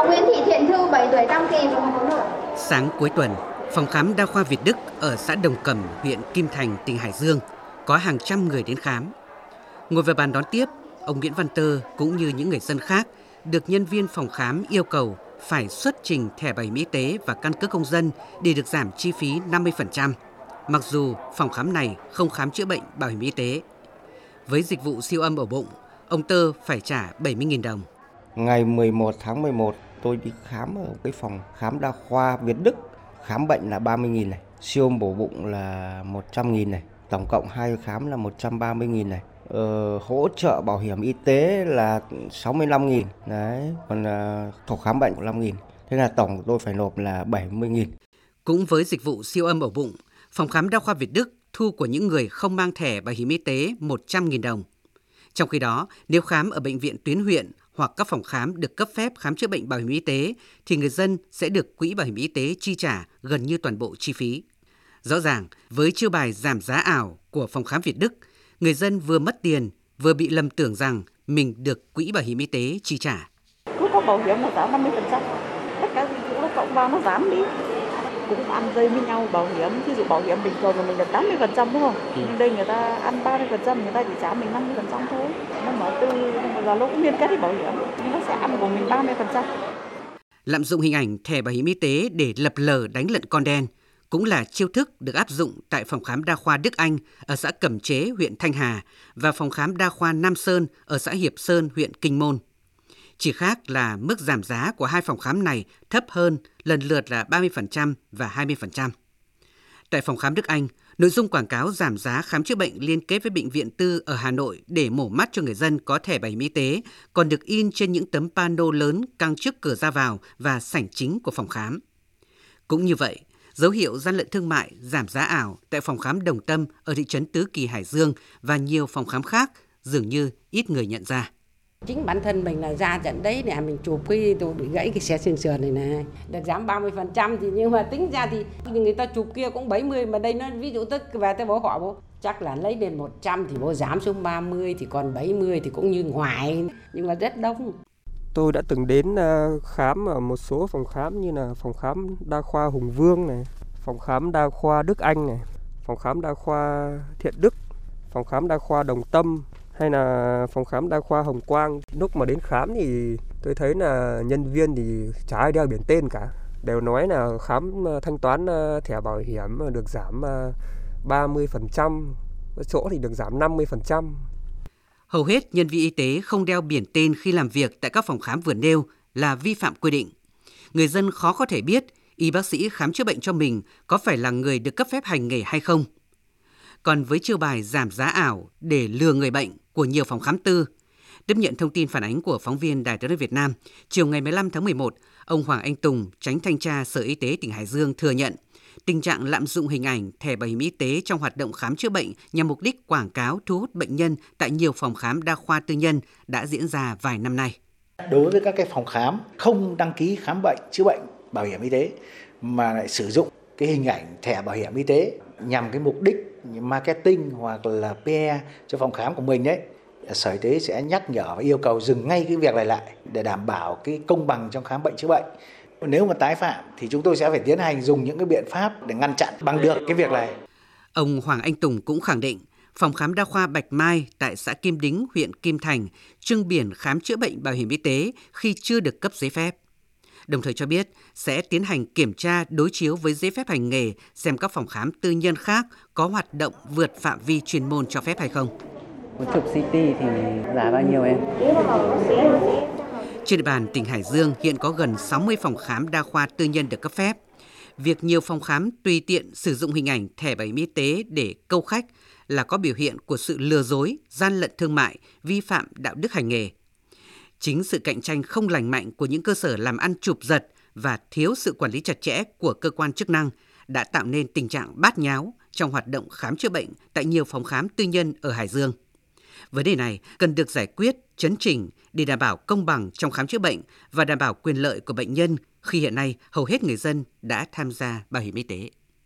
Cháu Nguyễn Thị Thiện Thư 7 tuổi đăng ký. Sáng cuối tuần, phòng khám đa khoa Việt Đức ở xã Đồng Cẩm, huyện Kim Thành, tỉnh Hải Dương có hàng trăm người đến khám. Ngồi vào bàn đón tiếp, ông Nguyễn Văn Tơ cũng như những người dân khác được nhân viên phòng khám yêu cầu phải xuất trình thẻ bảo hiểm y tế và căn cước công dân để được giảm chi phí 50%, mặc dù phòng khám này không khám chữa bệnh bảo hiểm y tế. Với dịch vụ siêu âm ổ bụng, ông Tơ phải trả 70.000 đồng. Ngày 11 tháng 11 tôi đi khám ở cái phòng khám đa khoa Việt Đức. Khám bệnh là 30.000 này, siêu âm bổ bụng là 100.000 này, tổng cộng hai khám là 130.000 này. Ờ, hỗ trợ bảo hiểm y tế là 65.000 đấy, còn ờ, uh, thuộc khám bệnh của 5.000. Thế là tổng tôi phải nộp là 70.000. Cũng với dịch vụ siêu âm ổ bụng, phòng khám đa khoa Việt Đức thu của những người không mang thẻ bảo hiểm y tế 100.000 đồng. Trong khi đó, nếu khám ở bệnh viện tuyến huyện hoặc các phòng khám được cấp phép khám chữa bệnh bảo hiểm y tế thì người dân sẽ được quỹ bảo hiểm y tế chi trả gần như toàn bộ chi phí. Rõ ràng, với chiêu bài giảm giá ảo của phòng khám Việt Đức, người dân vừa mất tiền, vừa bị lầm tưởng rằng mình được quỹ bảo hiểm y tế chi trả. Cứ có bảo hiểm là giảm 50%, tất cả dịch vụ nó cộng vào nó giảm đi cũng ăn dây với nhau bảo hiểm ví dụ bảo hiểm bình thường là mình được 80 phần trăm đúng không ừ. nhưng đây người ta ăn 30 phần trăm người ta chỉ trả mình 50 phần trăm thôi nó mở tư giờ nó cũng liên kết với bảo hiểm nhưng nó sẽ ăn của mình 30 phần trăm lạm dụng hình ảnh thẻ bảo hiểm y tế để lập lờ đánh lận con đen cũng là chiêu thức được áp dụng tại phòng khám đa khoa Đức Anh ở xã Cẩm Chế, huyện Thanh Hà và phòng khám đa khoa Nam Sơn ở xã Hiệp Sơn, huyện Kinh Môn. Chỉ khác là mức giảm giá của hai phòng khám này thấp hơn lần lượt là 30% và 20%. Tại phòng khám Đức Anh, nội dung quảng cáo giảm giá khám chữa bệnh liên kết với bệnh viện tư ở Hà Nội để mổ mắt cho người dân có thẻ bảo hiểm y tế còn được in trên những tấm pano lớn căng trước cửa ra vào và sảnh chính của phòng khám. Cũng như vậy, dấu hiệu gian lận thương mại giảm giá ảo tại phòng khám Đồng Tâm ở thị trấn Tứ Kỳ Hải Dương và nhiều phòng khám khác dường như ít người nhận ra. Chính bản thân mình là ra trận đấy nè, mình chụp cái tôi bị gãy cái xe xương sườn này này. Được giảm 30% thì nhưng mà tính ra thì người ta chụp kia cũng 70 mà đây nó ví dụ tức về tới bố họ bố chắc là lấy lên 100 thì bố giảm xuống 30 thì còn 70 thì cũng như ngoài nhưng mà rất đông. Tôi đã từng đến ờ, khám ở một số phòng khám như là phòng khám đa khoa Hùng Vương này, phòng khám đa khoa Đức Anh này, phòng khám đa khoa Thiện Đức, phòng khám đa khoa Đồng Tâm, hay là phòng khám đa khoa Hồng Quang lúc mà đến khám thì tôi thấy là nhân viên thì chả ai đeo biển tên cả đều nói là khám ờ, thanh toán ờ, thẻ bảo hiểm được giảm ờ, 30%, chỗ thì được giảm 50%. Hầu hết nhân viên y tế không đeo biển tên khi làm việc tại các phòng khám vừa nêu là vi phạm quy định. Người dân khó có thể biết y bác sĩ khám chữa bệnh cho mình có phải là người được cấp phép hành nghề hay không. Còn với chiêu bài giảm giá ảo để lừa người bệnh của nhiều phòng khám tư. Tiếp nhận thông tin phản ánh của phóng viên Đài tiếng nói Việt Nam, chiều ngày 15 tháng 11, ông Hoàng Anh Tùng, tránh thanh tra Sở Y tế tỉnh Hải Dương thừa nhận tình trạng lạm dụng hình ảnh thẻ bảo hiểm y tế trong hoạt động khám chữa bệnh nhằm mục đích quảng cáo thu hút bệnh nhân tại nhiều phòng khám đa khoa tư nhân đã diễn ra vài năm nay. Đối với các cái phòng khám không đăng ký khám bệnh chữa bệnh bảo hiểm y tế mà lại sử dụng cái hình ảnh thẻ bảo hiểm y tế nhằm cái mục đích marketing hoặc là PR cho phòng khám của mình đấy sở y tế sẽ nhắc nhở và yêu cầu dừng ngay cái việc này lại để đảm bảo cái công bằng trong khám bệnh chữa bệnh. Nếu mà tái phạm thì chúng tôi sẽ phải tiến hành dùng những cái biện pháp để ngăn chặn bằng được cái việc này. Ông Hoàng Anh Tùng cũng khẳng định phòng khám đa khoa Bạch Mai tại xã Kim Đính, huyện Kim Thành trưng biển khám chữa bệnh bảo hiểm y tế khi chưa được cấp giấy phép đồng thời cho biết sẽ tiến hành kiểm tra đối chiếu với giấy phép hành nghề xem các phòng khám tư nhân khác có hoạt động vượt phạm vi chuyên môn cho phép hay không. Một chục CT thì giá bao nhiêu em? Trên địa bàn tỉnh Hải Dương hiện có gần 60 phòng khám đa khoa tư nhân được cấp phép. Việc nhiều phòng khám tùy tiện sử dụng hình ảnh thẻ bảo hiểm y tế để câu khách là có biểu hiện của sự lừa dối, gian lận thương mại, vi phạm đạo đức hành nghề. Chính sự cạnh tranh không lành mạnh của những cơ sở làm ăn chụp giật và thiếu sự quản lý chặt chẽ của cơ quan chức năng đã tạo nên tình trạng bát nháo trong hoạt động khám chữa bệnh tại nhiều phòng khám tư nhân ở Hải Dương. Vấn đề này cần được giải quyết, chấn chỉnh để đảm bảo công bằng trong khám chữa bệnh và đảm bảo quyền lợi của bệnh nhân khi hiện nay hầu hết người dân đã tham gia bảo hiểm y tế.